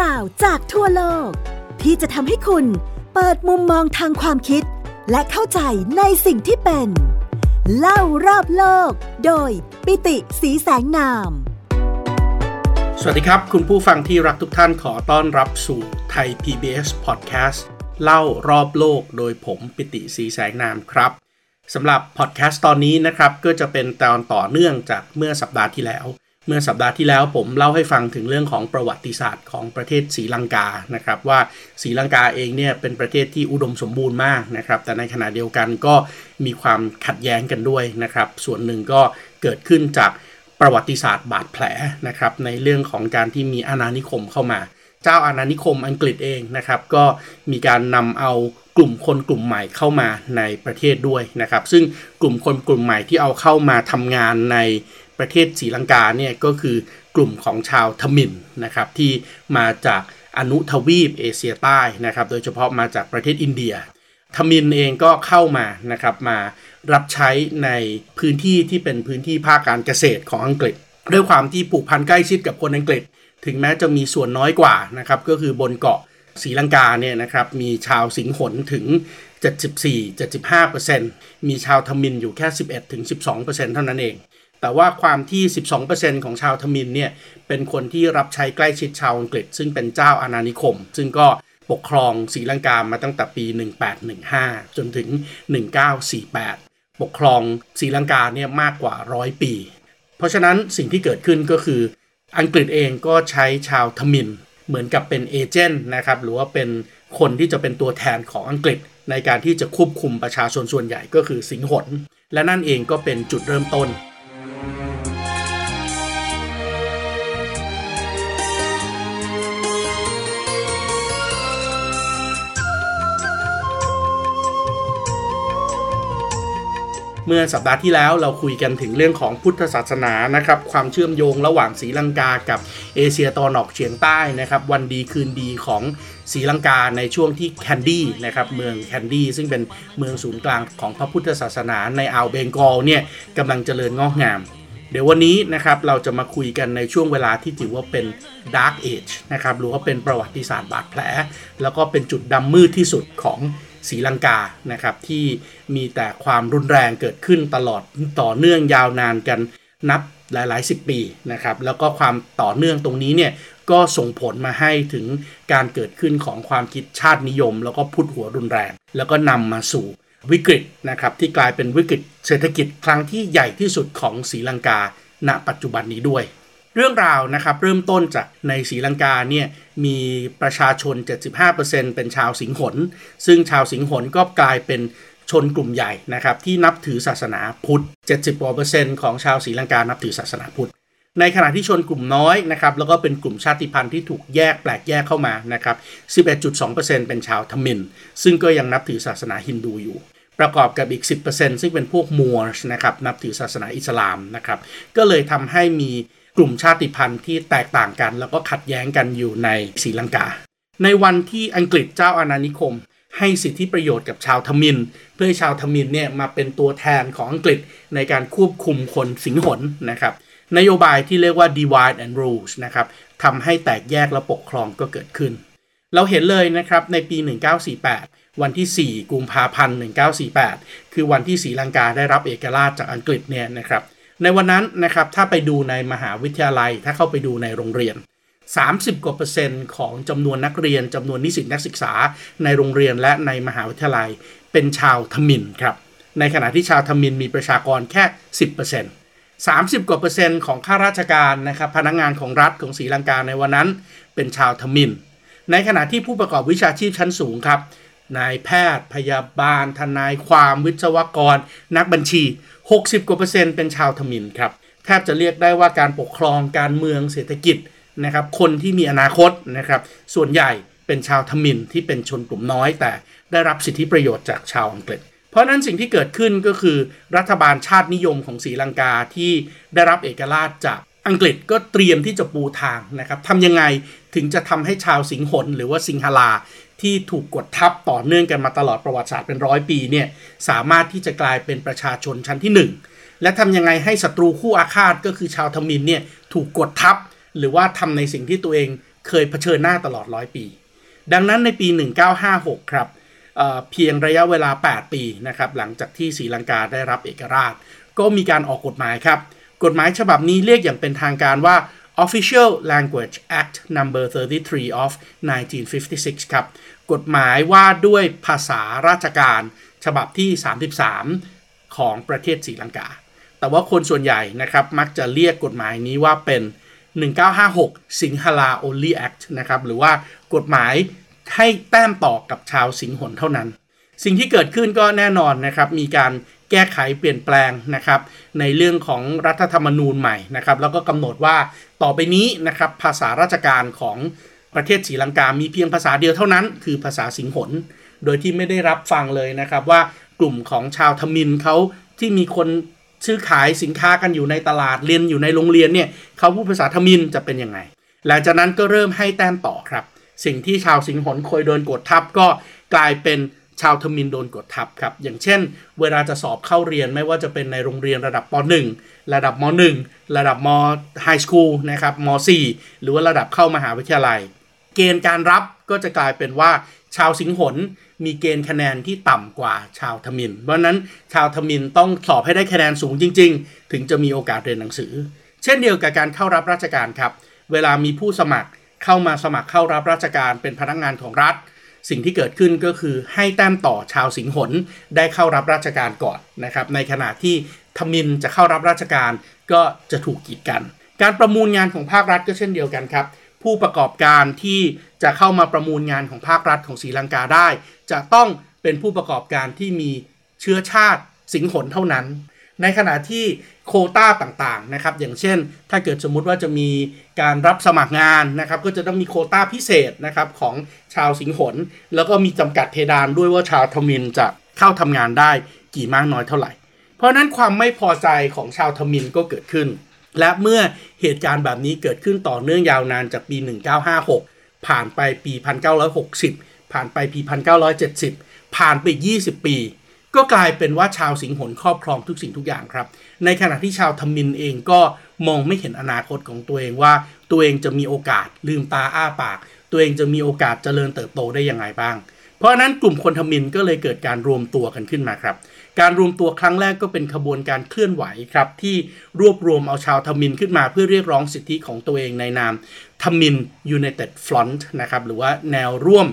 ราวจากทั่วโลก ที่จะทำให้คุณเปิดมุมมองทางความคิด และเข้าใจในสิ่งที่เป็น เล่ารอบโลก โดยปิติสีแสงนาม สวัสดีครับ คุณผู้ฟังที่รักทุกท่านขอต้อนรับสู่ไทย PBS Podcast เล่ารอบโลกโดยผมปิติสีแสงนามครับสำหรับพอดแคสต์ตอนนี้นะครับก็จะเป็นตอนต่อเนื่องจากเมื่อสัปดาห์ที่แล้ว เมื่อสัปดาห์ที่แล้วผมเล่าให้ฟังถึงเรื่องของประวัติศาสตร์ของประเทศศรีลังกานะครับว่าศรีลังกาเองเนี่ยเป็นประเทศที่อุดมสมบูรณ์มากนะครับแต่ในขณะเดียวกันก็มีความขัดแย้งกันด้วยนะครับส่วนหนึ่งก็เกิดขึ้นจากประวัติศาสตร์บาดแผลนะครับในเรื่องของการที่มีอาณานิคมเข้ามา เจ้าอาณานิคมอังกฤษเองนะครับก็มีการนำเอากลุ่มคนกลุ่มใหม่เข้ามาในประเทศด้วยนะครับซึ่งกลุ่มคนกลุ่มใหม่ที่เอาเข้ามาทำงานใน ประเทศศรีลังกาเนี่ยก็คือกลุ่มของชาวทมิฬนะครับที่มาจากอนุทวีปเอเชียใต้นะครับโดยเฉพาะมาจากประเทศอินเดียทมิฬเองก็เข้ามานะครับมารับใช้ในพื้นที่ที่เป็นพื้นที่ภาคการเกษตรของอังกฤษ ด้วยความที่ผูกพันใกล้ชิดกับคนอังกฤษ ถึงแม้จะมีส่วนน้อยกว่านะครับก็คือบนเกาะศรีลังกาเนี่ยนะครับมีชาวสิงหลถึง 74-75%มีชาวทมินอยู่แค่ 11-12%เท่านั้นเอง แต่ว่าความที่ 12%ของชาวทมินเนี่ยเป็นคนที่รับใช้ใกล้ชิดชาวอังกฤษ ซึ่งเป็นเจ้าอาณานิคม ซึ่งก็ปกครองศรีลังกามาตั้งแต่ปี 1815 จนถึง 1948 ปกครองศรีลังกาเนี่ยมากกว่าร้อยปี เพราะฉะนั้นสิ่งที่เกิดขึ้นก็คือ อังกฤษเองก็ใช้ชาวทมินเหมือนกับเป็นเอเจนต์นะครับหรือว่าเป็นคนที่จะเป็นตัวแทนของอังกฤษ ในการที่จะควบคุมประชาชนส่วนใหญ่ก็คือสิงหนและนั่นเองก็เป็นจุดเริ่มต้น เมื่อสัปดาห์ที่แล้วเราคุยกันถึงเรื่องของพุทธศาสนานะครับความเชื่อมโยงระหว่างศรีลังกากับเอเชียตะวันออกเฉียงใต้นะครับวันดีคืนดีของศรีลังกาในช่วงที่แคนดี้นะครับเมืองแคนดี้ซึ่งเป็นเมืองศูนย์กลางของพระพุทธศาสนาในอ่าวเบงกอลเนี่ยกำลังเจริญงอกงาม เดี๋ยววันนี้นะครับเราจะมาคุยกันในช่วงเวลาที่ถือว่าเป็น Dark Age นะครับหรือว่าเป็นประวัติศาสตร์บาดแผล แล้วก็เป็นจุดดำมืดที่สุดของ ศรีลังกานะครับที่มีแต่ความรุนแรงเกิดขึ้นตลอดต่อเนื่องยาวนานกันนับหลายๆสิบปีนะครับแล้วก็ความต่อเนื่องตรงนี้เนี่ยก็ส่งผลมาให้ถึงการเกิดขึ้นของความคิดชาตินิยม แล้วก็พุทธหัวรุนแรง แล้วก็นำมาสู่วิกฤตนะครับที่กลายเป็นวิกฤตเศรษฐกิจครั้งที่ใหญ่ที่สุดของศรีลังกาณปัจจุบันนี้ด้วย เรื่องราวนะครับเริ่มต้นจากในศรีลังกาเนี่ยมีประชาชน 75%เป็นชาวสิงหน ซึ่งชาวสิงหนก็กลายเป็นชนกลุ่มใหญ่นะครับที่นับถือศาสนาพุทธ 70%ของชาวศรีลังกานับถือศาสนาพุทธ ในขณะที่ชนกลุ่มน้อยนะครับแล้วก็เป็นกลุ่มชาติพันธุ์ที่ถูกแยกแปลกแยกเข้ามานะครับ 11.2%เป็นชาวทมิน ซึ่งก็ยังนับถือศาสนาฮินดูอยู่ประกอบกับอีก 10%ซึ่งเป็นพวกมัวร์นะครับนับถือศาสนาอิสลามนะครับก็เลยทำให้มี กลุ่มชาติพันธุ์ที่แตกต่างกัน แล้วก็ขัดแย้งกันอยู่ในศรีลังกา ในวันที่อังกฤษเจ้าอาณานิคม ให้สิทธิประโยชน์กับชาวทมิน เพื่อให้ชาวทมินเนี่ยมาเป็นตัวแทนของอังกฤษในการควบคุมคนสิงหนนะครับนโยบายที่เรียกว่า divide and rule นะครับทำให้แตกแยกและปกครองก็เกิดขึ้น เราเห็นเลยนะครับในปี 1948 วันที่ 4 กุมภาพันธ์ 1948 คือวันที่ศรีลังกาได้รับเอกราชจากอังกฤษเนี่ยนะครับ ในวันนั้นนะครับถ้าไปดูในมหาวิทยาลัย ถ้าเข้าไปดูในโรงเรียน 30 กว่าเปอร์เซ็นต์ของจำนวนนักเรียนจำนวนนิสิตนักศึกษาในโรงเรียนและในมหาวิทยาลัย เป็นชาวทมินครับในขณะที่ชาวทมินมีประชากรแค่ 10% 30 กว่าเปอร์เซ็นต์ของข้าราชการนะครับพนักงงานของรัฐของศรีลังกาในวันนั้น เป็นชาวทมิน ในขณะที่ผู้ประกอบวิชาชีพชั้นสูงครับนายแพทย์ พยาบาล ทนายความวิศวกร นักบัญชี 60 กว่าเปอร์เซ็นต์เป็นชาวทมินครับแทบจะเรียกได้ว่าการปกครองการเมืองเศรษฐกิจนะครับคนที่มีอนาคตนะครับส่วนใหญ่เป็นชาวทมินที่เป็นชนกลุ่มน้อย แต่ได้รับสิทธิประโยชน์จากชาวอังกฤษ เพราะนั้นสิ่งที่เกิดขึ้นก็คือรัฐบาลชาตินิยมของศรีลังกาที่ได้รับเอกราชจากอังกฤษก็เตรียมที่จะปูทางนะครับทำยังไงถึงจะทำให้ชาวสิงหนหรือว่าสิงหลา ที่ถูกกดทับต่อเนื่องกันมาตลอดประวัติศาสตร์เป็นร้อยปีเนี่ยสามารถที่จะกลายเป็นประชาชนชั้นที่ 1 และทำยังไงให้ศัตรูคู่อาฆาตก็คือชาวทมินเนี่ยถูกกดทับ หรือว่าทำในสิ่งที่ตัวเองเคยเผชิญหน้าตลอดร้อยปี ดังนั้นในปี 1956 ครับเเพียงระยะเวลา 8 ปีนะครับหลังจากที่ศรีลังกาได้รับเอกราช ก็มีการออกกฎหมายครับกฎหมายฉบับนี้เรียกอย่างเป็นทางการว่า Official Language Act Number 33 of 1956 ครับ กฎหมายว่าด้วยภาษาราชการ ฉบับที่ 33 ของประเทศศรีลังกา แต่ว่าคนส่วนใหญ่นะครับ มักจะเรียกกฎหมายนี้ว่าเป็น 1956 สิงหลา Only Act นะครับ หรือว่ากฎหมายให้แต้มต่อกับชาวสิงหนเท่านั้น สิ่งที่เกิดขึ้นก็แน่นอนนะครับ มีการ แก้ไขเปลี่ยนแปลงนะครับ ในเรื่องของรัฐธรรมนูญใหม่นะครับ แล้วก็กำหนดว่าต่อไปนี้นะครับภาษาราชการของประเทศศรีลังกา มีเพียงภาษาเดียวเท่านั้น คือภาษาสิงหนโดยที่ไม่ได้รับฟังเลยนะครับว่ากลุ่มของชาวทมินเขาที่มีคนซื้อขายสินค้ากันอยู่ในตลาดเรียนอยู่ในโรงเรียนเนี่ยเขาพูดภาษาทมินจะเป็นยังไง หลังจากนั้นก็เริ่มให้แต้มต่อครับ สิ่งที่ชาวสิงหนเคยโดนกดทับก็กลายเป็น ชาวทมินโดนกดทับครับ อย่างเช่น เวลาจะสอบเข้าเรียนไม่ว่าจะเป็นในโรงเรียนระดับป .1 ระดับม .1 ระดับม high school นะครับม .4 หรือว่าระดับเข้ามหาวิทยาลัย เกณฑ์การรับก็จะกลายเป็นว่าชาวสิงหลมีเกณฑ์คะแนนที่ต่ำกว่าชาวทมิฬ เพราะนั้นชาวทมิฬต้องสอบให้ได้คะแนนสูงจริง ๆ ถึงจะมีโอกาสเรียนหนังสือ เช่นเดียวกับการเข้ารับราชการครับ เวลามีผู้สมัครเข้ามาสมัครเข้ารับราชการเป็นพนักงานของรัฐ สิ่งที่เกิดขึ้นก็คือให้แต้มต่อชาวสิงหลได้เข้ารับราชการก่อนนะครับในขณะที่ทมินจะเข้ารับราชการก็จะถูกกีดกัน การประมูลงานของภาครัฐก็เช่นเดียวกันครับ ผู้ประกอบการที่จะเข้ามาประมูลงานของภาครัฐของศรีลังกาได้ จะต้องเป็นผู้ประกอบการที่มีเชื้อชาติสิงหนเท่านั้น ในขณะที่โคต้าต่างๆนะครับอย่างเช่น ถ้าเกิดสมมุติว่าจะมีการรับสมัครงานนะครับก็จะต้องมีโคต้าพิเศษนะครับของชาวสิงหนแล้วก็มีจำกัดเพดานด้วยว่าชาวทมินจะเข้าทำงานได้กี่มากน้อยเท่าไหร่ เพราะนั้นความไม่พอใจของชาวทมินก็เกิดขึ้น และเมื่อเหตุการณ์แบบนี้เกิดขึ้นต่อเนื่องยาวนานจากปี 1956 ผ่านไปปี 1960 ผ่านไปปี 1970 ผ่านไป 20 ปี ก็กลายเป็นว่าชาวสิงหนครอบครองทุกสิ่งทุกอย่างครับ ในขณะที่ชาวทมินเองก็มองไม่เห็นอนาคตของตัวเองว่า ตัวเองจะมีโอกาสลืมตาอ้าปาก ตัวเองจะมีโอกาสเจริญเติบโตได้ยังไงบ้าง เพราะนั้นกลุ่มคนทมิฬก็เลยเกิดการรวมตัวกันขึ้นมาครับ การรวมตัวครั้งแรกก็เป็นขบวนการเคลื่อนไหวครับที่รวบรวมเอาชาวทมิฬขึ้นมาเพื่อเรียกร้องสิทธิของตัวเองในนาม Tamil United Front นะครับหรือว่าแนวร่วม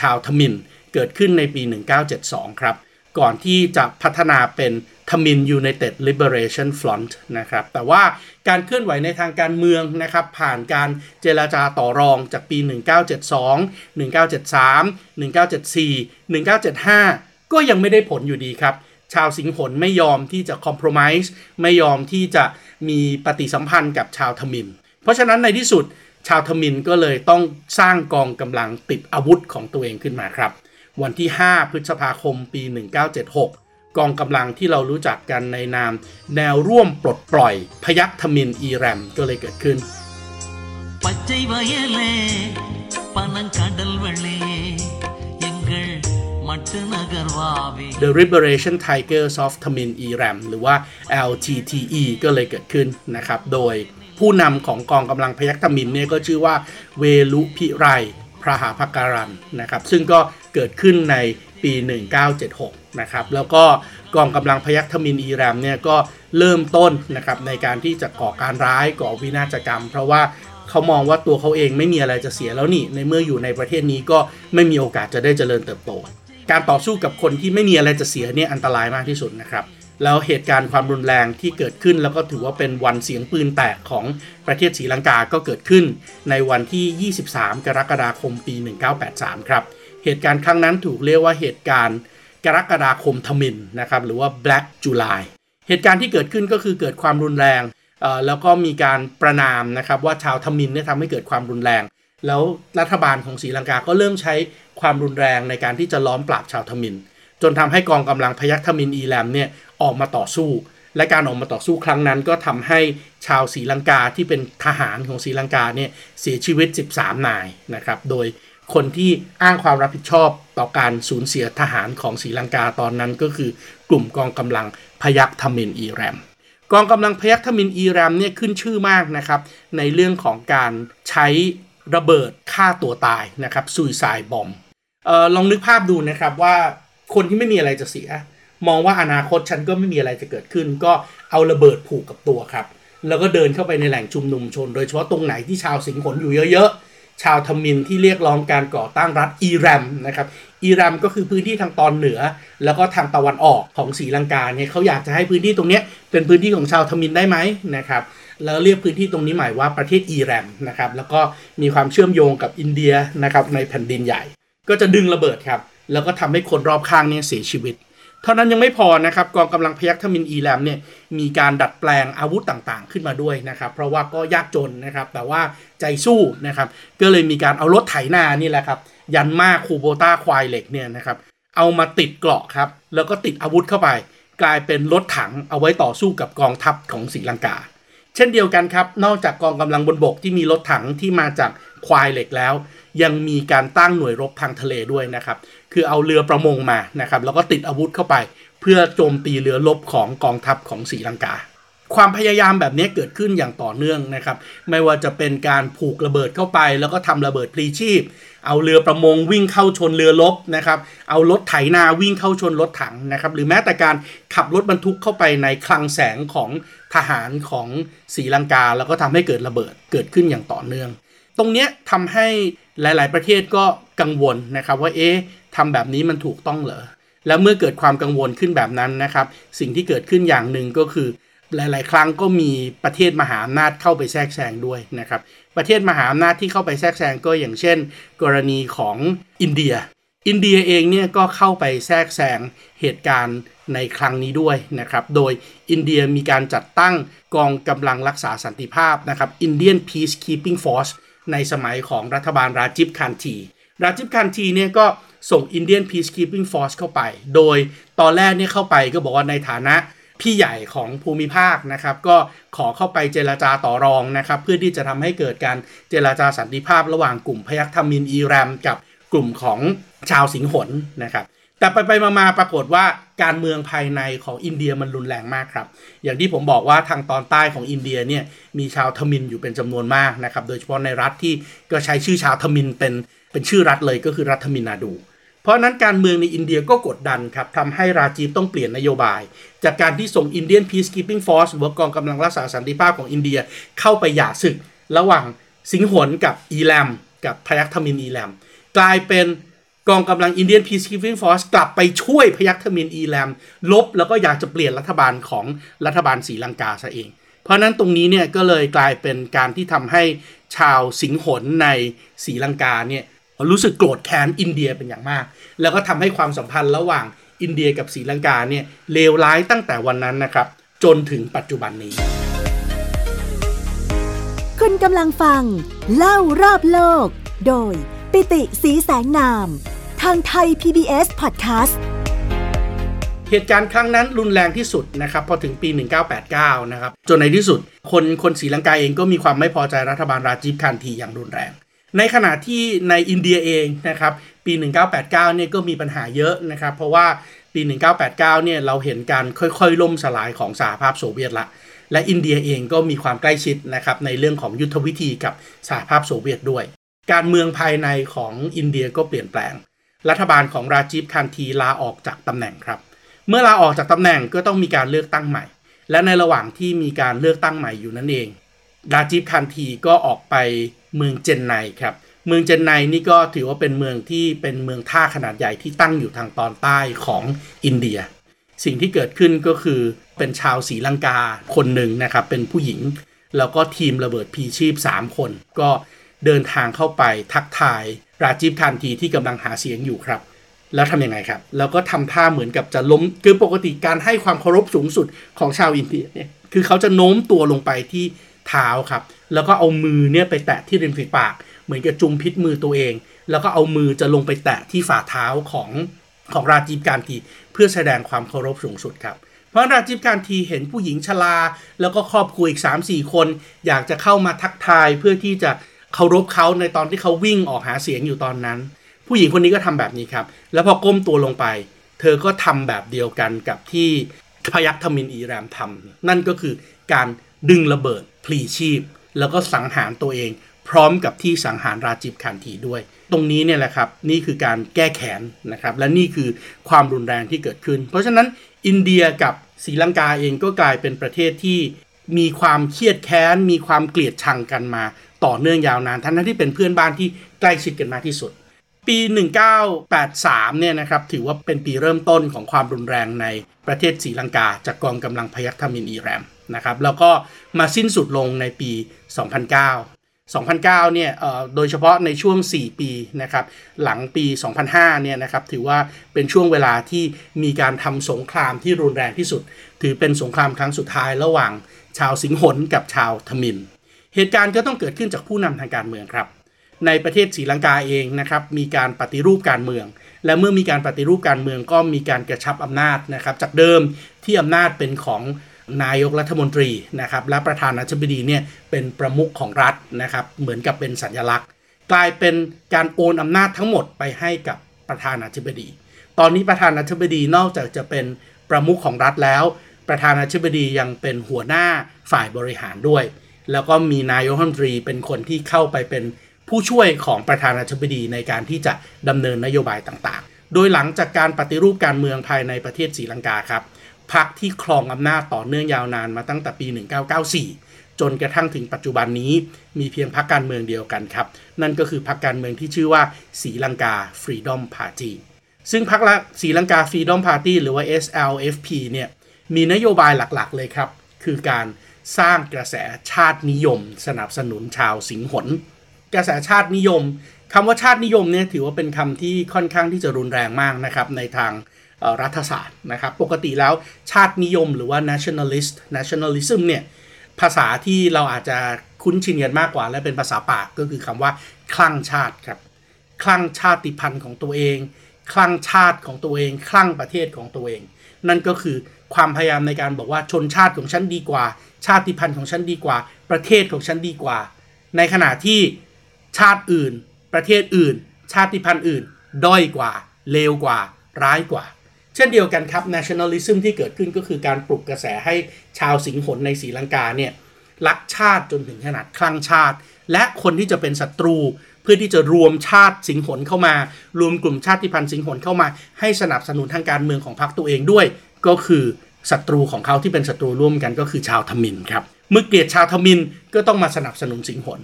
ชาวทมิฬเกิดขึ้นในปี 1972 ครับ ก่อนที่จะพัฒนาเป็น Tamil United Liberation Front นะครับแต่ว่าการเคลื่อนไหวในทางการเมืองนะครับผ่านการเจรจาต่อรองจากปี 1972 1973 1974 1975 ก็ยังไม่ได้ผลอยู่ดีครับ ชาวสิงหนไม่ยอมที่จะคอมเพลมไส์ไม่ยอมที่จะมีปฏิสัมพันธ์กับชาวทมิน เพราะฉะนั้นในที่สุดชาวทมินก็เลยต้องสร้างกองกำลังติดอาวุธของตัวเองขึ้นมาครับ วันที่ 5 พฤษภาคมปี 1976 กองกำลังที่เรารู้จักกันในนาม แนวร่วมปลดปล่อย พยัคฆ์ทมินอีแรมก็เลยเกิดขึ้นปัจจัยวายเลปนังคาดลวเล The Liberation Tigers of Tamil Eram หรือว่า LTTE ก็เลยเกิดขึ้นนะครับ โดยผู้นำของกองกำลังพยัคฆ์ทมินเนี่ยก็ชื่อว่าเวลุพิไรพระหาภการันนะครับ ซึ่งก็ เกิดขึ้นในปี 1976 นะครับแล้วก็กองกำลังพยัคฆ์ทมินอีแรมเนี่ยก็เริ่มต้นนะครับในการที่จะก่อการร้ายก่อวินาศกรรม เพราะว่าเขามองว่าตัวเขาเองไม่มีอะไรจะเสียแล้วนี่ในเมื่ออยู่ในประเทศนี้ก็ไม่มีโอกาสจะได้เจริญเติบโต การต่อสู้กับคนที่ไม่มีอะไรจะเสียเนี่ยอันตรายมากที่สุดนะครับแล้วเหตุการณ์ความรุนแรงที่เกิดขึ้นแล้วก็ถือว่าเป็นวันเสียงปืนแตกของประเทศศรีลังกาก็เกิดขึ้น ในวันที่ 23 กรกฎาคมปี 1983 ครับ เหตุการณ์ครั้งนั้นถูกเรียกว่าเหตุการณ์กรกฎาคมทมินนะครับหรือว่า Black July เหตุการณ์ที่เกิดขึ้นก็คือเกิดความรุนแรงแล้วก็มีการประนามนะครับว่าชาวทมินเนี่ยทำให้เกิดความรุนแรง แล้วรัฐบาลของศรีลังกาก็เริ่มใช้ความรุนแรงในการที่จะล้อมปราบชาวทมิน จนทำให้กองกำลังพยัคฆ์ทมินอีแลมเนี่ยออกมาต่อสู้ และการออกมาต่อสู้ครั้งนั้น ก็ทำให้ชาวศรีลังกาที่เป็นทหารของศรีลังกาเนี่ยเสียชีวิต 13 นายนะครับโดย คนที่อ้างความรับผิดชอบต่อการสูญเสียทหารของศรีลังกาตอนนั้นก็คือกลุ่มกองกำลังพยัคฆ์ทมินอีแรม กองกำลังพยัคฆ์ทมินอีแรมเนี่ยขึ้นชื่อมากนะครับ ในเรื่องของการใช้ระเบิดฆ่าตัวตายนะครับซุยไซบอมออลองนึกภาพดูนะครับว่าคนที่ไม่มีอะไรจะเสีย มองว่าอนาคตฉันก็ไม่มีอะไรจะเกิดขึ้น ก็เอาระเบิดผูกกับตัวครับ แล้วก็เดินเข้าไปในแหล่งชุมนุมชน โดยเฉพาะตรงไหนที่ชาวสิงหนอยู่เยอะๆ ชาวทมินที่เรียกร้องการก่อตั้งรัฐอิรัมนะครับอิรัมก็คือพื้นที่ทางตอนเหนือ แล้วก็ทางตะวันออกของศรีลังกาเนี่ยเขาอยากจะให้พื้นที่ตรงนี้เป็นพื้นที่ของชาวทมินได้ไหมนะครับแล้วเรียกพื้นที่ตรงนี้หมายว่าประเทศอิรัมนะครับแล้วก็มีความเชื่อมโยงกับอินเดียนะครับในแผ่นดินใหญ่ ก็จะดึงระเบิดครับแล้วก็ทำให้คนรอบข้างเนี่ยเสียชีวิต เท่านั้นยังไม่พอนะครับกองกำลังพยัคฆ์ทมินอีแลมเนี่ยมีการดัดแปลงอาวุธต่างๆ ขึ้นมาด้วยนะครับ เพราะว่าก็ยากจนนะครับ แต่ว่าใจสู้นะครับ ก็เลยมีการเอารถไถนานี่แหละครับ ยันมาคูโบต้าควายเหล็กเนี่ยนะครับ เอามาติดเกราะครับ แล้วก็ติดอาวุธเข้าไป กลายเป็นรถถังเอาไว้ต่อสู้กับกองทัพของศรีลังกา เช่นเดียวกันครับ นอกจากกองกำลังบนบกที่มีรถถังที่มาจากควายเหล็กแล้ว ยังมีการตั้งหน่วยรบทางทะเลด้วยนะครับ คือเอาเรือประมงมานะครับแล้วก็ติดอาวุธเข้าไป เพื่อโจมตีเรือรบของกองทัพของศรีลังกา ความพยายามแบบนี้เกิดขึ้นอย่างต่อเนื่องนะครับ ไม่ว่าจะเป็นการผูกระเบิดเข้าไป แล้วก็ทำระเบิดพลีชีพ เอาเรือประมงวิ่งเข้าชนเรือรบนะครับ เอารถไถนาวิ่งเข้าชนรถถังนะครับ หรือแม้แต่การขับรถบรรทุกเข้าไปในคลังแสงของทหารของศรีลังกา แล้วก็ทำให้เกิดระเบิดเกิดขึ้นอย่างต่อเนื่อง ตรงนี้ยทำให้หลาย ๆ ประเทศก็กังวลนะครับว่าเอ๊ะ ทำแบบนี้มันถูกต้องเหรอแล้วเมื่อเกิดความกังวลขึ้นแบบนั้นนะครับ สิ่งที่เกิดขึ้นอย่างหนึ่งก็คือ หลาย ๆ ครั้งก็มีประเทศมหาอำนาจเข้าไปแทรกแซงด้วยนะครับ ประเทศมหาอำนาจที่เข้าไปแทรกแซงก็อย่างเช่น กรณีของอินเดีย อินเดียเองเนี่ยก็เข้าไปแทรกแซงเหตุการณ์ในครั้งนี้ด้วยนะครับ โดยอินเดียมีการจัดตั้งกองกำลังรักษาสันติภาพนะครับ Indian Peacekeeping Force ในสมัยของรัฐบาลราจิบคันที ราจิบคันทีเนี่ยก็ ส่ง Indian Peacekeeping Force เข้าไป โดยตอนแรกเนี่ยเข้าไปก็บอกว่าในฐานะพี่ใหญ่ของภูมิภาคนะครับ ก็ขอเข้าไปเจรจาต่อรองนะครับ เพื่อที่จะทำให้เกิดการเจรจาสันติภาพระหว่างกลุ่มพยัคฆ์ทมินอีแรม กับกลุ่มของชาวสิงหนนะครับแต่ไปไปมาปรากฏว่าการเมืองภายในของอินเดียมันรุนแรงมากครับ อย่างที่ผมบอกว่าทางตอนใต้ของอินเดียเนี่ยมีชาวทมินอยู่เป็นจำนวนมากนะครับ โดยเฉพาะในรัฐที่ก็ใช้ชื่อชาวทมินเป็นเป็นชื่อรัฐเลยก็คือรัฐทมินนาดู เพราะนั้นการเมืองในอินเดียก็กดดันครับทำให้ราจีฟต้องเปลี่ยนนโยบาย จากการที่ส่ง Indian Peacekeeping Force หรือกองกำลังรักษาสันติภาพของอินเดียเข้าไปหย่าศึก ระหว่างสิงหนกับอีแลม กับพยัคฆ์ทมินอีแลม กลายเป็นกองกำลัง Indian Peacekeeping Force กลับไปช่วยพยัคฆ์ทมินอีแลมลบแล้วก็อยากจะเปลี่ยนรัฐบาลของรัฐบาลศรีลังกาซะเอง เพราะนั้นตรงนี้เนี่ยก็เลยกลายเป็นการที่ทำให้ชาวสิงหนในศรีลังกาเนี่ย รู้สึกโกรธแค้นอินเดียเป็นอย่างมาก แล้วก็ทำให้ความสัมพันธ์ระหว่างอินเดียกับศรีลังกาเนี่ยเลวร้ายตั้งแต่วันนั้นนะครับ จนถึงปัจจุบันนี้ คุณกำลังฟัง เล่ารอบโลก โดยปิติสีแสงนาม ทางไทย PBS Podcast เหตุการณ์ครั้งนั้นรุนแรงที่สุดนะครับพอถึงปี 1989 นะครับ จนในที่สุด คนคนศรีลังกาเองก็มีความไม่พอใจรัฐบาลราจีฟคันทีอย่างรุนแรง ในขณะที่ในอินเดียเองนะครับปี 1989เนี่ยก็มีปัญหาเยอะนะครับ เพราะว่าปี 1989เนี่ยเราเห็นการค่อยๆ ล่มสลายของสหภาพโซเวียตละ และอินเดียเองก็มีความใกล้ชิดนะครับในเรื่องของยุทธวิธีกับสหภาพโซเวียตด้วย การเมืองภายในของอินเดียก็เปลี่ยนแปลง รัฐบาลของราจีฟคันทีลาออกจากตำแหน่งครับ เมื่อลาออกจากตำแหน่งก็ต้องมีการเลือกตั้งใหม่ และในระหว่างที่มีการเลือกตั้งใหม่อยู่นั่นเอง ราจีฟคันทีก็ออกไป เมืองเจนไนครับ เมืองเจนไนนี่ก็ถือว่าเป็นเมืองที่เป็นเมืองท่าขนาดใหญ่ที่ตั้งอยู่ทางตอนใต้ของอินเดีย สิ่งที่เกิดขึ้นก็คือเป็นชาวศรีลังกาคนหนึ่งนะครับ เป็นผู้หญิง แล้วก็ทีมระเบิดพีชีพ 3 คน ก็เดินทางเข้าไปทักทาย ราจีฟคันทีที่กำลังหาเสียงอยู่ครับแล้วทำยังไงครับ แล้วก็ทำท่าเหมือนกับจะล้ม คือปกติการให้ความเคารพสูงสุดของชาวอินเดียเนี่ย คือเขาจะโน้มตัวลงไปที่ เท้าครับ แล้วก็เอามือเนี่ยไปแตะที่ริมฝีปาก เหมือนกับจุมพิษมือตัวเอง แล้วก็เอามือจะลงไปแตะที่ฝ่าเท้าของของราจีฟการทีเพื่อแสดงความเคารพสูงสุดครับเพราะราจีฟการทีเห็นผู้หญิงชราแล้วก็ครอบครัวอีก 3-4 คน อยากจะเข้ามาทักทายเพื่อที่จะเคารพเขาในตอนที่เขาวิ่งออกหาเสียงอยู่ตอนนั้น ผู้หญิงคนนี้ก็ทำแบบนี้ครับ แล้วพอก้มตัวลงไป เธอก็ทำแบบเดียวกันกับที่พยัคฆ์ทมินอีแรมทำนั่นก็คือการดึงระเบิด พลีชีพ แล้วก็สังหารตัวเอง พร้อมกับที่สังหารราจิบคันทีด้วย ตรงนี้เนี่ยแหละครับนี่คือการแก้แค้นนะครับและนี่คือความรุนแรงที่เกิดขึ้น เพราะฉะนั้นอินเดียกับศรีลังกาเองก็กลายเป็นประเทศที่มีความเครียดแค้น มีความเกลียดชังกันมา ต่อเนื่องยาวนาน ทั้งที่เป็นเพื่อนบ้านที่ใกล้ชิดกันมากที่สุด ปี 1983 เนี่ยนะครับถือว่าเป็นปีเริ่มต้นของความรุนแรงในประเทศศรีลังกา จากกองกำลังพยัคฆ์ทมินอีแรม นะครับแล้วก็มาสิ้นสุดลงในปี 2009 2009 เนี่ยโดยเฉพาะในช่วง 4 ปีนะครับ หลังปี 2005 เนี่ยนะครับ ถือว่าเป็นช่วงเวลาที่มีการทำสงครามที่รุนแรงที่สุด ถือเป็นสงครามครั้งสุดท้ายระหว่างชาวสิงหนกับชาวทมิน เหตุการณ์ก็ต้องเกิดขึ้นจากผู้นำทางการเมืองครับ ในประเทศศรีลังกาเองนะครับ มีการปฏิรูปการเมือง และเมื่อมีการปฏิรูปการเมืองก็มีการกระชับอำนาจนะครับ จากเดิมที่อำนาจเป็นของ นายกรัฐมนตรีนะครับและประธานาธิบดีเนี่ยเป็นประมุขของรัฐนะครับเหมือนกับเป็นสัญลักษณ์ กลายเป็นการโอนอำนาจทั้งหมดไปให้กับประธานาธิบดี ตอนนี้ประธานาธิบดีนอกจากจะเป็นประมุขของรัฐแล้ว ประธานาธิบดียังเป็นหัวหน้าฝ่ายบริหารด้วย แล้วก็มีนายกรัฐมนตรีเป็นคนที่เข้าไปเป็นผู้ช่วยของประธานาธิบดีในการที่จะดำเนินนโยบายต่างๆ โดยหลังจากการปฏิรูปการเมืองภายในประเทศศรีลังกาครับ พรรคที่ครองอำนาจต่อเนื่องยาวนานมาตั้งแต่ปี 1994 จนกระทั่งถึงปัจจุบันนี้มีเพียงพรรคการเมืองเดียวกันครับ นั่นก็คือพรรคการเมืองที่ชื่อว่า Sri Lanka Freedom Party ซึ่งพรรคละ Sri Lanka Freedom Party หรือว่า SLFP เนี่ยมีนโยบายหลักๆ เลยครับ คือการสร้างกระแสชาตินิยม สนับสนุนชาวสิงหลกระแสชาตินิยมคำว่าชาตินิยมเนี่ยถือว่าเป็นคำที่ค่อนข้างที่จะรุนแรงมากนะครับในทาง รัฐศาสตร์นะครับ ปกติแล้วชาตินิยมหรือว่า nationalist nationalism เนี่ยภาษาที่เราอาจจะคุ้นชินกันมากกว่า และเป็นภาษาปากก็คือคำว่า คลั่งชาติครับ คลั่งชาติพันธุ์ของตัวเอง คลั่งชาติของตัวเอง คลั่งประเทศของตัวเอง นั่นก็คือความพยายามในการบอกว่าชนชาติของฉันดีกว่า ชาติพันธุ์ของฉันดีกว่า ประเทศของฉันดีกว่า ในขณะที่ชาติอื่น ประเทศอื่น ชาติพันธุ์อื่น ด้อยกว่า เลวกว่า ร้ายกว่า เช่นเดียวกันครับ nationalism ที่เกิดขึ้นก็คือการปลุกกระแสให้ชาวสิงหนในศรีลังกาเนี่ยรักชาติจนถึงขนาดคลั่งชาติ และคนที่จะเป็นศัตรู เพื่อที่จะรวมชาติสิงหนเข้ามา รวมกลุ่มชาติพันธุ์สิงหนเข้ามา ให้สนับสนุนทางการเมืองของพรรคตัวเองด้วย ก็คือศัตรูของเขาที่เป็นศัตรูร่วมกันก็คือชาวทมินครับเมื่อเกลียดชาวทมินก็ต้องมาสนับสนุนสิงหน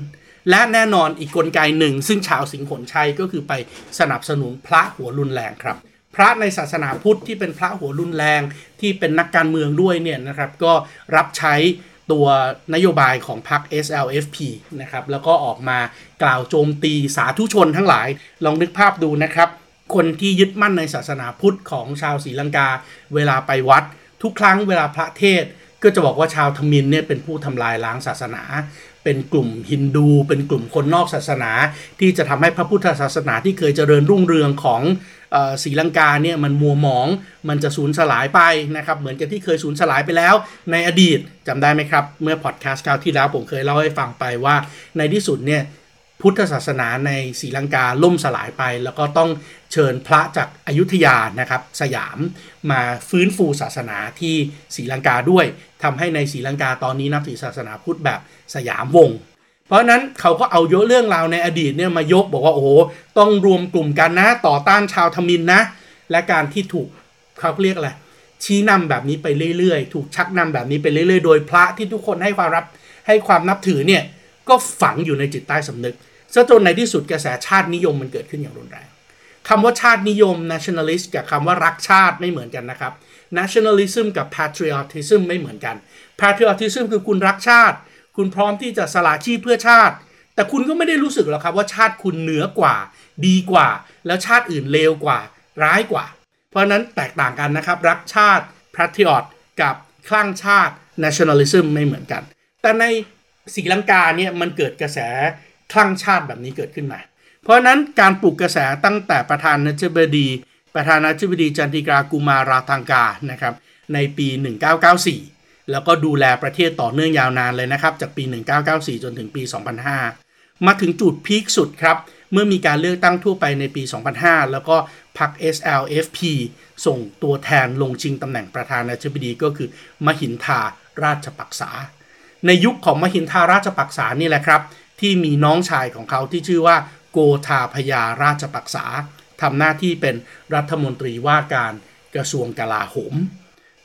และแน่นอนอีกกลไกหนึ่ง ซึ่งชาวสิงหนใช้ก็คือไปสนับสนุนพระหัวรุนแรงครับ พระในศาสนาพุทธที่เป็นพระหัวรุนแรงที่เป็นนักการเมืองด้วยเนี่ยนะครับก็รับใช้ตัวนโยบายของพรรค SLFP นะครับแล้วก็ออกมากล่าวโจมตีสาธุชนทั้งหลาย ลองนึกภาพดูนะครับ คนที่ยึดมั่นในศาสนาพุทธของชาวศรีลังกา เวลาไปวัด ทุกครั้งเวลาพระเทศ ก็จะบอกว่าชาวทมินเนี่ยเป็นผู้ทำลายล้างศาสนา เป็นกลุ่มฮินดู เป็นกลุ่มคนนอกศาสนา ที่จะทำให้พระพุทธศาสนาที่เคยเจริญรุ่งเรืองของ ศรีลังกาเนี่ยมันมัวหมอง มันจะสูญสลายไปนะครับ เหมือนกับที่เคยสูญสลายไปแล้ว ในอดีตจำได้ไหมครับ เมื่อพอดแคสต์คราวที่แล้วผมเคยเล่าให้ฟังไปว่า ในที่สุดเนี่ยพุทธศาสนาในศรีลังกาล่มสลายไป แล้วก็ต้องเชิญพระจากอายุทยานะครับสยามมาฟื้นฟูศาสนาที่ศรีลังกาด้วยทำให้ในศรีลังกาตอนนี้นับถือศาสนาพุทธแบบสยามวง เพราะนั้นเขาก็เอายอเรื่องราวในอดีตเนี่ยมายกบอกว่าโอ้โหต้องรวมกลุ่มกันนะ ต่อต้านชาวทมินนะ และการที่ถูกเขาเรียกอะไรชี้นำแบบนี้ไปเรื่อยๆ ถูกชักนำแบบนี้ไปเรื่อยๆ โดยพระที่ทุกคนให้ความรับให้ความนับถือเนี่ยก็ฝังอยู่ในจิตใต้สำนึกซะจนในที่สุดกระแสชาตินิยมมันเกิดขึ้นอย่างรุนแรงคำว่าชาตินิยม nationalist กับคำว่ารักชาติไม่เหมือนกันนะครับ nationalism กับ patriotism ไม่เหมือนกัน patriotism คือคุณรักชาติ คุณพร้อมที่จะสละชีพเพื่อชาติ แต่คุณก็ไม่ได้รู้สึกหรอกครับว่าชาติคุณเหนือกว่า ดีกว่า แล้วชาติอื่นเลวกว่า ร้ายกว่า เพราะนั้นแตกต่างกันนะครับ รักชาติ patriot กับคลั่งชาติ nationalism ไม่เหมือนกัน แต่ในศรีลังกาเนี่ยมันเกิดกระแสคลั่งชาติแบบนี้เกิดขึ้นมา เพราะนั้นการปลุกกระแสตั้งแต่ประธานาธิบดี ประธานาธิบดีจันติกากุมาราทังกานะครับในปี 1994 แล้วก็ดูแลประเทศต่อเนื่องยาวนานเลยนะครับ จากปี 1994 จนถึงปี 2005 มาถึงจุดพีคสุดครับ เมื่อมีการเลือกตั้งทั่วไปในปี 2005 แล้วก็พรรค SLFP ส่งตัวแทนลงชิงตำแหน่งประธานาธิบดีก็คือ มหินทาราชปักษา ในยุคของมหินทาราชปักษานี่แหละครับ ที่มีน้องชายของเขาที่ชื่อว่าโกธาพยาราชปักษาทำหน้าที่เป็นรัฐมนตรีว่าการกระทรวงกลาโหม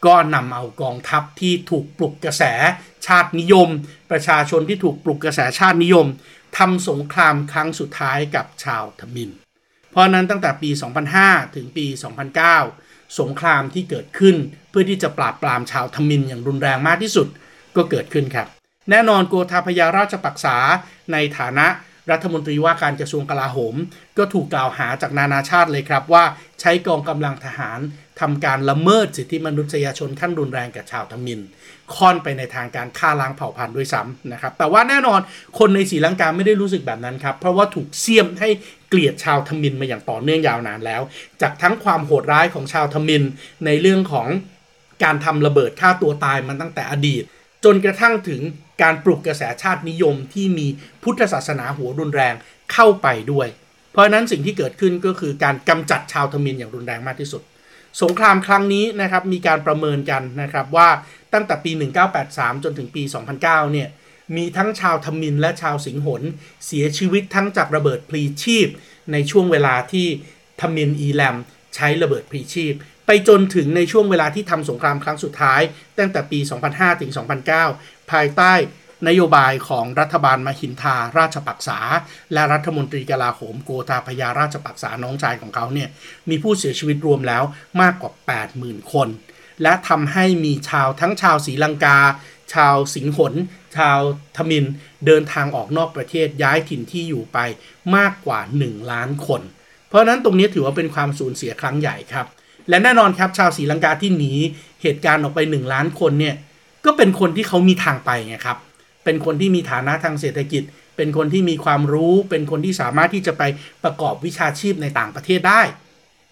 ก็นำเอากองทัพที่ถูกปลุกกระแสชาตินิยม ประชาชนที่ถูกปลุกกระแสชาตินิยมทำสงครามครั้งสุดท้ายกับชาวทมิน เพราะนั้นตั้งแต่ปี 2005 ถึงปี 2009 สงครามที่เกิดขึ้นเพื่อที่จะปราบปรามชาวทมินอย่างรุนแรงมากที่สุดก็เกิดขึ้นครับ แน่นอนโกธาพยาราชปักษาในฐานะ รัฐมนตรีว่าการกระทรวงกลาโหม ก็ถูกกล่าวหาจากนานาชาติเลยครับว่าใช้กองกำลังทหารทำการละเมิดสิทธิมนุษยชนขั้นรุนแรงกับชาวทมิน ค่อนไปในทางการฆ่าล้างเผ่าพันธุ์ด้วยซ้ำนะครับ แต่ว่าแน่นอนคนในศรีลังกาไม่ได้รู้สึกแบบนั้นครับ เพราะว่าถูกเสียมให้เกลียดชาวทมินมาอย่างต่อเนื่องยาวนานแล้ว จากทั้งความโหดร้ายของชาวทมินในเรื่องของการทำระเบิดฆ่าตัวตายมันตั้งแต่อดีต จนกระทั่งถึง การปลุกกระแสชาตินิยมที่มีพุทธศาสนาหัวรุนแรงเข้าไปด้วย เพราะนั้นสิ่งที่เกิดขึ้นก็คือการกำจัดชาวทมินอย่างรุนแรงมากที่สุด สงครามครั้งนี้นะครับมีการประเมินกันนะครับว่าตั้งแต่ปี 1983 จนถึงปี 2009 เนี่ยมีทั้งชาวทมินและชาวสิงหนเสียชีวิตทั้งจากระเบิดพลีชีพ ในช่วงเวลาที่ทมินอีแลมใช้ระเบิดพลีชีพ ไปจนถึงในช่วงเวลาที่ทำสงครามครั้งสุดท้าย ตั้งแต่ปี 2005 ถึง 2009 ภายใต้นโยบายของรัฐบาลมหินทาราชปักษา และรัฐมนตรีกลาโหมโกตาพยาราชปักษาน้องชายของเขาเนี่ยมีผู้เสียชีวิตรวมแล้วมากกว่า 80,000 คน และทำให้มีชาวทั้งชาวศรีลังกา ชาวสิงหนชาวทมินเดินทางออกนอกประเทศย้ายถิ่นที่อยู่ไปมากกว่า 1 ล้านคน เพราะนั้นตรงนี้ถือว่าเป็นความสูญเสียครั้งใหญ่ครับ และแน่นอนครับชาวศรีลังกาที่หนีเหตุการณ์ออกไป 1 ล้านคนเนี่ยก็เป็นคนที่เขามีทางไปไงครับ เป็นคนที่มีฐานะทางเศรษฐกิจ เป็นคนที่มีความรู้ เป็นคนที่สามารถที่จะไปประกอบวิชาชีพในต่างประเทศได้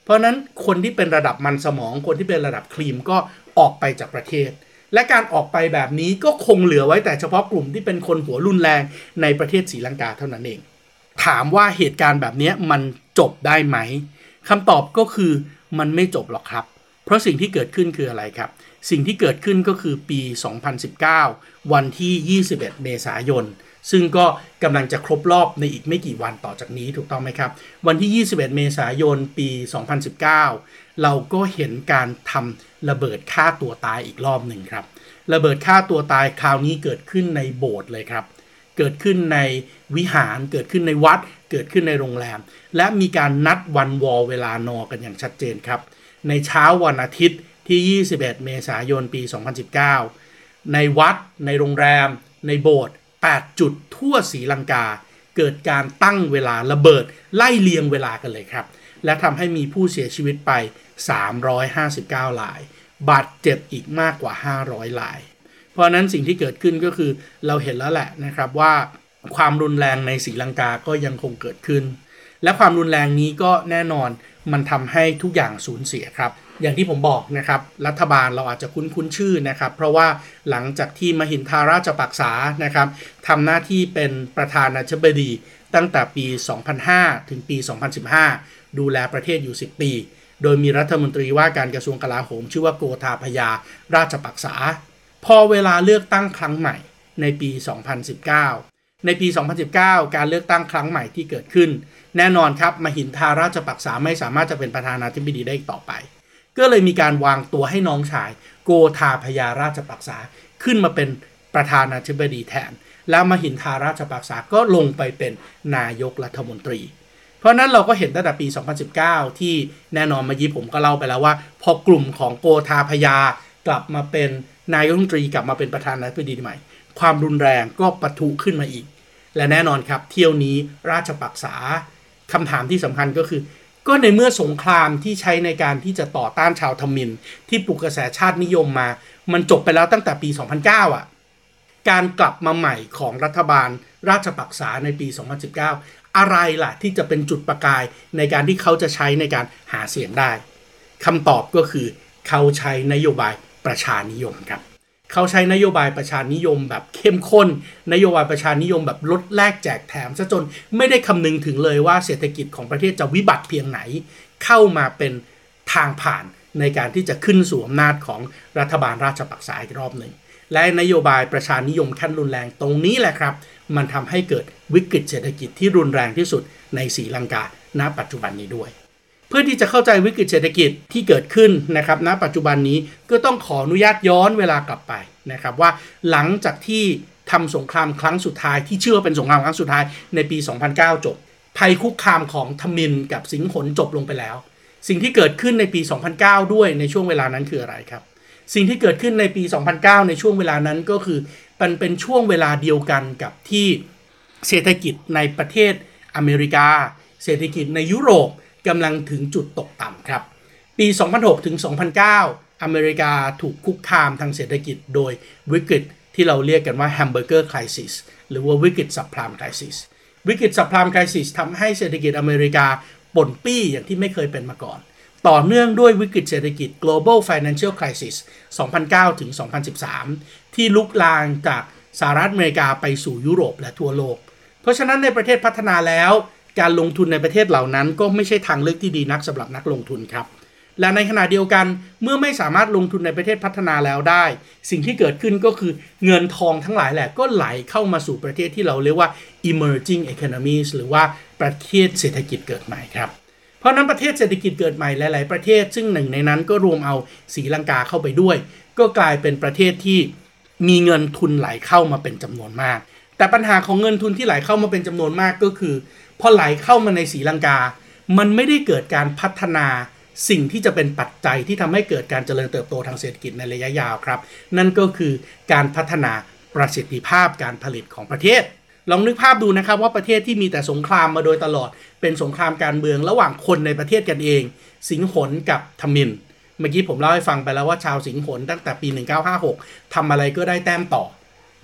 เพราะนั้นคนที่เป็นระดับมันสมอง คนที่เป็นระดับครีมก็ออกไปจากประเทศ และการออกไปแบบนี้ก็คงเหลือไว้แต่เฉพาะกลุ่มที่เป็นคนหัวรุนแรงในประเทศศรีลังกาเท่านั้นเอง ถามว่าเหตุการณ์แบบนี้มันจบได้ไหมคำตอบก็คือ มันไม่จบหรอกครับ เพราะสิ่งที่เกิดขึ้นคืออะไรครับ สิ่งที่เกิดขึ้นก็คือปี 2019 วันที่ 21 เมษายน ซึ่งก็กำลังจะครบรอบในอีกไม่กี่วันต่อจากนี้ถูกต้องไหมครับ วันที่ 21 เมษายน ปี 2019 เราก็เห็นการทำระเบิดฆ่าตัวตายอีกรอบหนึ่งครับ ระเบิดฆ่าตัวตายคราวนี้เกิดขึ้นในโบสถ์เลยครับ เกิดขึ้นในวิหารเกิดขึ้นในวัด เกิดขึ้นในโรงแรม และมีการนัดวันวอเวลานอกันอย่างชัดเจนครับ ในเช้าวันอาทิตย์ที่ 21 เมษายนปี 2019 ในวัด ในโรงแรม ในโบสถ์8จุดทั่วศรีลังกา เกิดการตั้งเวลาระเบิด ไล่เลียงเวลากันเลยครับ และทำให้มีผู้เสียชีวิตไป 359ราย บาดเจ็บอีกมากกว่า 500ราย เพราะนั้นสิ่งที่เกิดขึ้นก็คือเราเห็นแล้วแหละนะครับว่าความรุนแรงในศรีลังกาก็ยังคงเกิดขึ้น และความรุนแรงนี้ก็แน่นอนมันทำให้ทุกอย่างสูญเสียครับ อย่างที่ผมบอกนะครับ รัฐบาลเราอาจจะคุ้นคุ้นชื่อนะครับ เพราะว่าหลังจากที่มหินทาราชปักษานะครับทำหน้าที่เป็นประธานาธิบดีตั้งแต่ปี 2005 ถึงปี 2015 ดูแลประเทศอยู่ 10 ปี โดยมีรัฐมนตรีว่าการกระทรวงกลาโหม ชื่อว่าโกธาพยาราชปักษา พอเวลาเลือกตั้งครั้งใหม่ในปี 2019 ในปี 2019 การเลือกตั้งครั้งใหม่ที่เกิดขึ้น แน่นอนครับมหินทาราชปักษาไม่สามารถจะเป็นประธานาธิบดีได้อีกต่อไป ก็เลยมีการวางตัวให้น้องชาย โกธาพยาราชปักษาขึ้นมาเป็นประธานาธิบดีแทน แล้วมหินทาราชปักษาก็ลงไปเป็นนายกรัฐมนตรี เพราะนั้นเราก็เห็นตั้งแต่ปี 2019 ที่แน่นอนมายีผมก็เล่าไปแล้วว่า พอกลุ่มของโกธาพยากลับมาเป็น นายกรัฐมนตรีกลับมาเป็นประธานาธิบดีใหม่ ความรุนแรงก็ปะทุขึ้นมาอีก และแน่นอนครับ เที่ยวนี้ราชปักษาคำถามที่สำคัญก็คือ ก็ในเมื่อสงครามที่ใช้ในการที่จะต่อต้านชาวทมิน ที่ปลุกกระแสชาตินิยมมา มันจบไปแล้วตั้งแต่ปี 2009อะการกลับมาใหม่ของรัฐบาลราชปักษาในปี 2019 อะไรล่ะที่จะเป็นจุดประกายในการที่เขาจะใช้ในการหาเสียงได้คำตอบก็คือเขาใช้นโยบาย ประชานิยมครับเขาใช้นโยบายประชานิยมแบบเข้มข้น นโยบายประชานิยมแบบลดแลกแจกแถมซะจนไม่ได้คำนึงถึงเลยว่าเศรษฐกิจของประเทศจะวิบัติเพียงไหน เข้ามาเป็นทางผ่านในการที่จะขึ้นสู่อำนาจของรัฐบาลราชปักษาอีกรอบหนึ่ง และนโยบายประชานิยมขั้นรุนแรงตรงนี้แหละครับ มันทำให้เกิดวิกฤตเศรษฐกิจที่รุนแรงที่สุดในศรีลังกาณปัจจุบันนี้ด้วย พื่อที่จะเข้าใจวิกฤตเศรษฐกิจที่เกิดขึ้นนะครับณปัจจุบันนี้ก็ต้องขออนุญาตย้อนเวลากลับไปนะครับว่าหลังจากที่ทำสงครามครั้งสุดท้ายที่เชื่อเป็นสงครามครั้งสุดท้ายในปี 2009 จบ ภัยคุกคามของทมินกับสิงหนจบลงไปแล้ว สิ่งที่เกิดขึ้นในปี 2009 ด้วยในช่วงเวลานั้นคืออะไรครับ สิ่งที่เกิดขึ้นในปี 2009 ในช่วงเวลานั้นก็คือมันเป็นช่วงเวลาเดียวกันกับที่เศรษฐกิจในประเทศอเมริกา เศรษฐกิจในยุโรป กำลังถึงจุดตกต่ำครับ ปี 2006 ถึง 2009 อเมริกาถูกคุกคามทางเศรษฐกิจโดยวิกฤตที่เราเรียกกันว่า Hamburger Crisis หรือว่าวิกฤต Subprime Crisis วิกฤต Subprime Crisis ทำให้เศรษฐกิจอเมริกาป่นปี้อย่างที่ไม่เคยเป็นมาก่อน ต่อเนื่องด้วยวิกฤตเศรษฐกิจ global financial crisis 2009 ถึง 2013 ที่ลุกลามจากสหรัฐอเมริกาไปสู่ยุโรปและทั่วโลก เพราะฉะนั้นในประเทศพัฒนาแล้ว การลงทุนในประเทศเหล่านั้น ก็ไม่ใช่ทางเลือกที่ดีนักสำหรับนักลงทุนครับ และในขณะเดียวกันเมื่อไม่สามารถลงทุนในประเทศพัฒนาแล้วได้ สิ่งที่เกิดขึ้นก็คือเงินทองทั้งหลายแหละก็ไหลเข้ามาสู่ประเทศที่เราเรียกว่า emerging economies หรือว่าประเทศเศรษฐกิจเกิดใหม่ครับเพราะนั้นประเทศเศรษฐกิจเกิดใหม่หลาย ๆ ประเทศ ซึ่งหนึ่งในนั้นก็รวมเอาศรีลังกาเข้าไปด้วย ก็กลายเป็นประเทศที่มีเงินทุนไหลเข้ามาเป็นจำนวนมาก แต่ปัญหาของเงินทุนที่ไหลเข้ามาเป็นจำนวนมากก็คือ พอไหลเข้ามาในศรีลังกา มันไม่ได้เกิดการพัฒนาสิ่งที่จะเป็นปัจจัยที่ทำให้เกิดการเจริญเติบโตทางเศรษฐกิจในระยะยาวครับ นั่นก็คือการพัฒนาประสิทธิภาพการผลิตของประเทศ ลองนึกภาพดูนะครับว่าประเทศที่มีแต่สงครามมาโดยตลอด เป็นสงครามการเมืองระหว่างคนในประเทศกันเอง สิงหนกับทมินเมื่อกี้ผมเล่าให้ฟังไปแล้วว่าชาวสิงหนตั้งแต่ปี 1956ทำอะไรก็ได้แต้มต่อ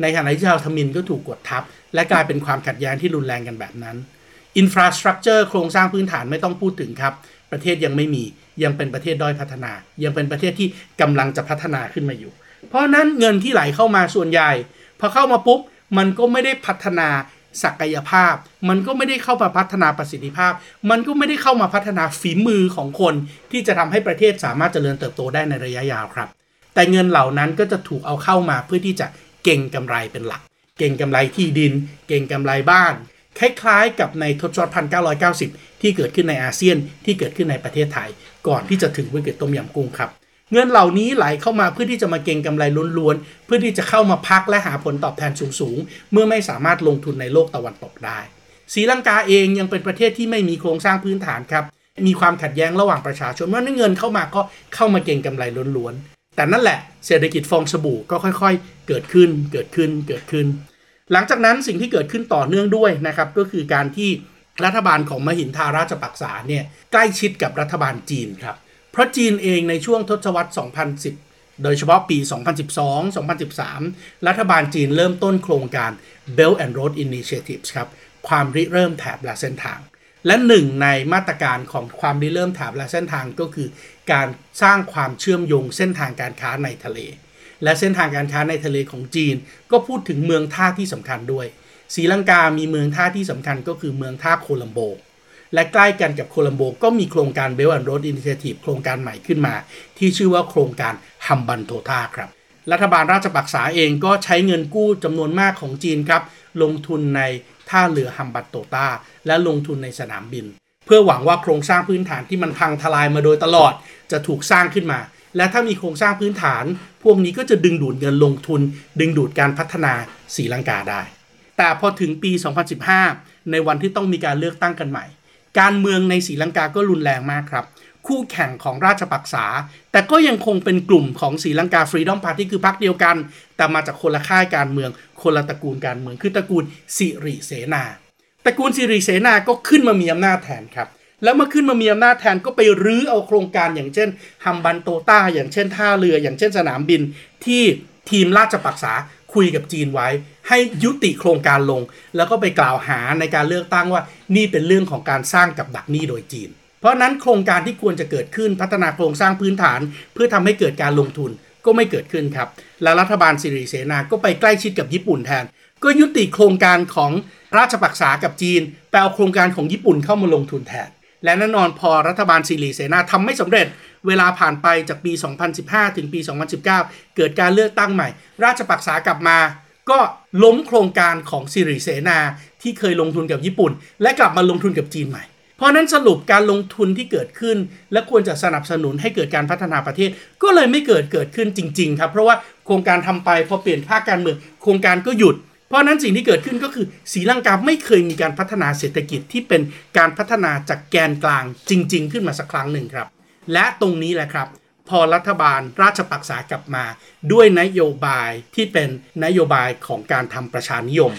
ในขณะที่ชาวทมินก็ถูกกดทับ และกลายเป็นความขัดแย้งที่รุนแรงกันแบบนั้น อินฟราสตรักเจอร์โครงสร้างพื้นฐานไม่ต้องพูดถึงครับ ประเทศยังไม่มียังเป็นประเทศด้อยพัฒนา ยังเป็นประเทศที่กำลังจะพัฒนาขึ้นมาอยู่ เพราะนั้นเงินที่ไหลเข้ามาส่วนใหญ่พอเข้ามาปุ๊บมันก็ไม่ได้พัฒนาศักยภาพ มันก็ไม่ได้เข้ามาพัฒนาประสิทธิภาพ มันก็ไม่ได้เข้ามาพัฒนาฝีมือของคน ที่จะทำให้ประเทศสามารถเจริญเติบโตได้ในระยะยาวครับ แต่เงินเหล่านั้นก็จะถูกเอาเข้ามาเพื่อที่จะ เก่งกำไรเป็นหลัก เก่งกำไรที่ดิน เก่งกำไรบ้าน คล้ายๆ กับในทศวรรษพันเก้าร้อยเก้าสิบที่เกิดขึ้นในอาเซียนที่เกิดขึ้นในประเทศไทย ก่อนที่จะถึงวิกฤตต้มยำกุ้งครับ เงินเหล่านี้ไหลเข้ามาเพื่อที่จะมาเก็งกำไรล้วนๆเพื่อที่จะเข้ามาพักและหาผลตอบแทนสูงๆเมื่อไม่สามารถลงทุนในโลกตะวันตกได้ศรีลังกาเองยังเป็นประเทศที่ไม่มีโครงสร้างพื้นฐานครับมีความขัดแย้งระหว่างประชาชนเมื่อนั้นเงินเข้ามาก็เข้ามาเก็งกำไรล้วนๆแต่นั่นแหละเศรษฐกิจฟองสบู่ก็ค่อยๆ เกิดขึ้นเกิดขึ้นเกิดขึ้น หลังจากนั้นสิ่งที่เกิดขึ้นต่อเนื่องด้วยนะครับก็คือการที่รัฐบาลของมหินทาราชปักษาเนี่ยใกล้ชิดกับรัฐบาลจีนครับ เพราะจีนเองในช่วงทศวรรษ 2010 โดยเฉพาะปี 2012 2013 รัฐบาลจีนเริ่มต้นโครงการ Belt and Road Initiative ครับความริเริ่มแถบและเส้นทาง และหนึ่งในมาตรการของความริเริ่มแถบและเส้นทางก็คือ การสร้างความเชื่อมโยงเส้นทางการค้าในทะเล และเส้นทางการค้าในทะเลของจีน ก็พูดถึงเมืองท่าที่สำคัญด้วยศรีลังกามีเมืองท่าที่สำคัญก็คือเมืองท่าโคลัมโบ และใกล้กันกับโคลัมโบก็มีโครงการ Belt and Road Initiative โครงการใหม่ขึ้นมา ที่ชื่อว่าโครงการฮัมบันโทท่าครับ รัฐบาลราชปักษาเองก็ใช้เงินกู้จำนวนมากของจีนครับ ลงทุนในท่าเรือฮัมบันโตตาและลงทุนในสนามบิน เพื่อหวังว่าโครงสร้างพื้นฐานที่มันพังทลายมาโดยตลอด จะถูกสร้างขึ้นมา และถ้ามีโครงสร้างพื้นฐาน พวกนี้ก็จะดึงดูดเงินลงทุน ดึงดูดการพัฒนาศรีลังกาได้ แต่พอถึงปี 2015 ในวันที่ต้องมีการเลือกตั้งกันใหม่ การเมืองในศรีลังกาก็รุนแรงมากครับ คู่แข่งของราชปักษา แต่ก็ยังคงเป็นกลุ่มของ Sri Lanka Freedom Party คือพรรคเดียวกัน แต่มาจากคนละค่ายการเมือง คนละตระกูลการเมืองคือตระกูลสิริเสนาตระกูลสิริเสนาก็ขึ้นมามีอำนาจแทนครับ แล้วเมื่อขึ้นมามีอำนาจแทนก็ไปรื้อเอาโครงการอย่างเช่นฮัมบันโตต้าอย่างเช่นท่าเรือ อย่างเช่นสนามบินที่ทีมราชปักษาคุยกับจีนไว้ ให้ยุติโครงการลง แล้วก็ไปกล่าวหาในการเลือกตั้งว่านี่เป็นเรื่องของการสร้างกับดักหนี้โดยจีน เพราะนั้นโครงการที่ควรจะเกิดขึ้นพัฒนาโครงสร้างพื้นฐาน เพื่อทำให้เกิดการลงทุนก็ไม่เกิดขึ้นครับ และรัฐบาลสิริเสนาก็ไปใกล้ชิดกับญี่ปุ่นแทน ก็ยุติโครงการของราชปักษากับจีนแปลโครงการของญี่ปุ่นเข้ามาลงทุนแทน และแน่นอนพอรัฐบาลสิริเสนาทำไม่สำเร็จเวลาผ่านไปจากปี 2015 ถึงปี 2019 เกิดการเลือกตั้งใหม่ ราชปักษากลับมา ก็ล้มโครงการของสิริเสนาที่เคยลงทุนกับญี่ปุ่น และกลับมาลงทุนกับจีนใหม่ เพราะนั้นสรุปการลงทุนที่เกิดขึ้น และควรจะสนับสนุนให้เกิดการพัฒนาประเทศ ก็เลยไม่เกิดเกิดขึ้นจริง ๆ ครับ เพราะว่าโครงการทำไปพอเปลี่ยนภาคการเมืองโครงการก็หยุด เพราะนั้นสิ่งที่เกิดขึ้นก็คือศรีลังกาไม่เคยมีการพัฒนาเศรษฐกิจที่เป็นการพัฒนาจากแกนกลางจริง ๆ ขึ้นมาสักครั้งหนึ่งครับ และตรงนี้แหละครับ พอรัฐบาลราชปักษากลับมา ด้วยนโยบายที่เป็นนโยบายของการทำประชานิยม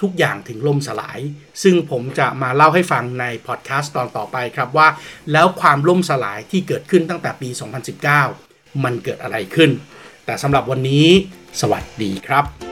ทุกอย่างถึงล่มสลาย ซึ่งผมจะมาเล่าให้ฟังในพอดแคสต์ตอนต่อไปครับว่า แล้วความล่มสลายที่เกิดขึ้นตั้งแต่ปี 2019 มันเกิดอะไรขึ้น แต่สำหรับวันนี้ สวัสดีครับ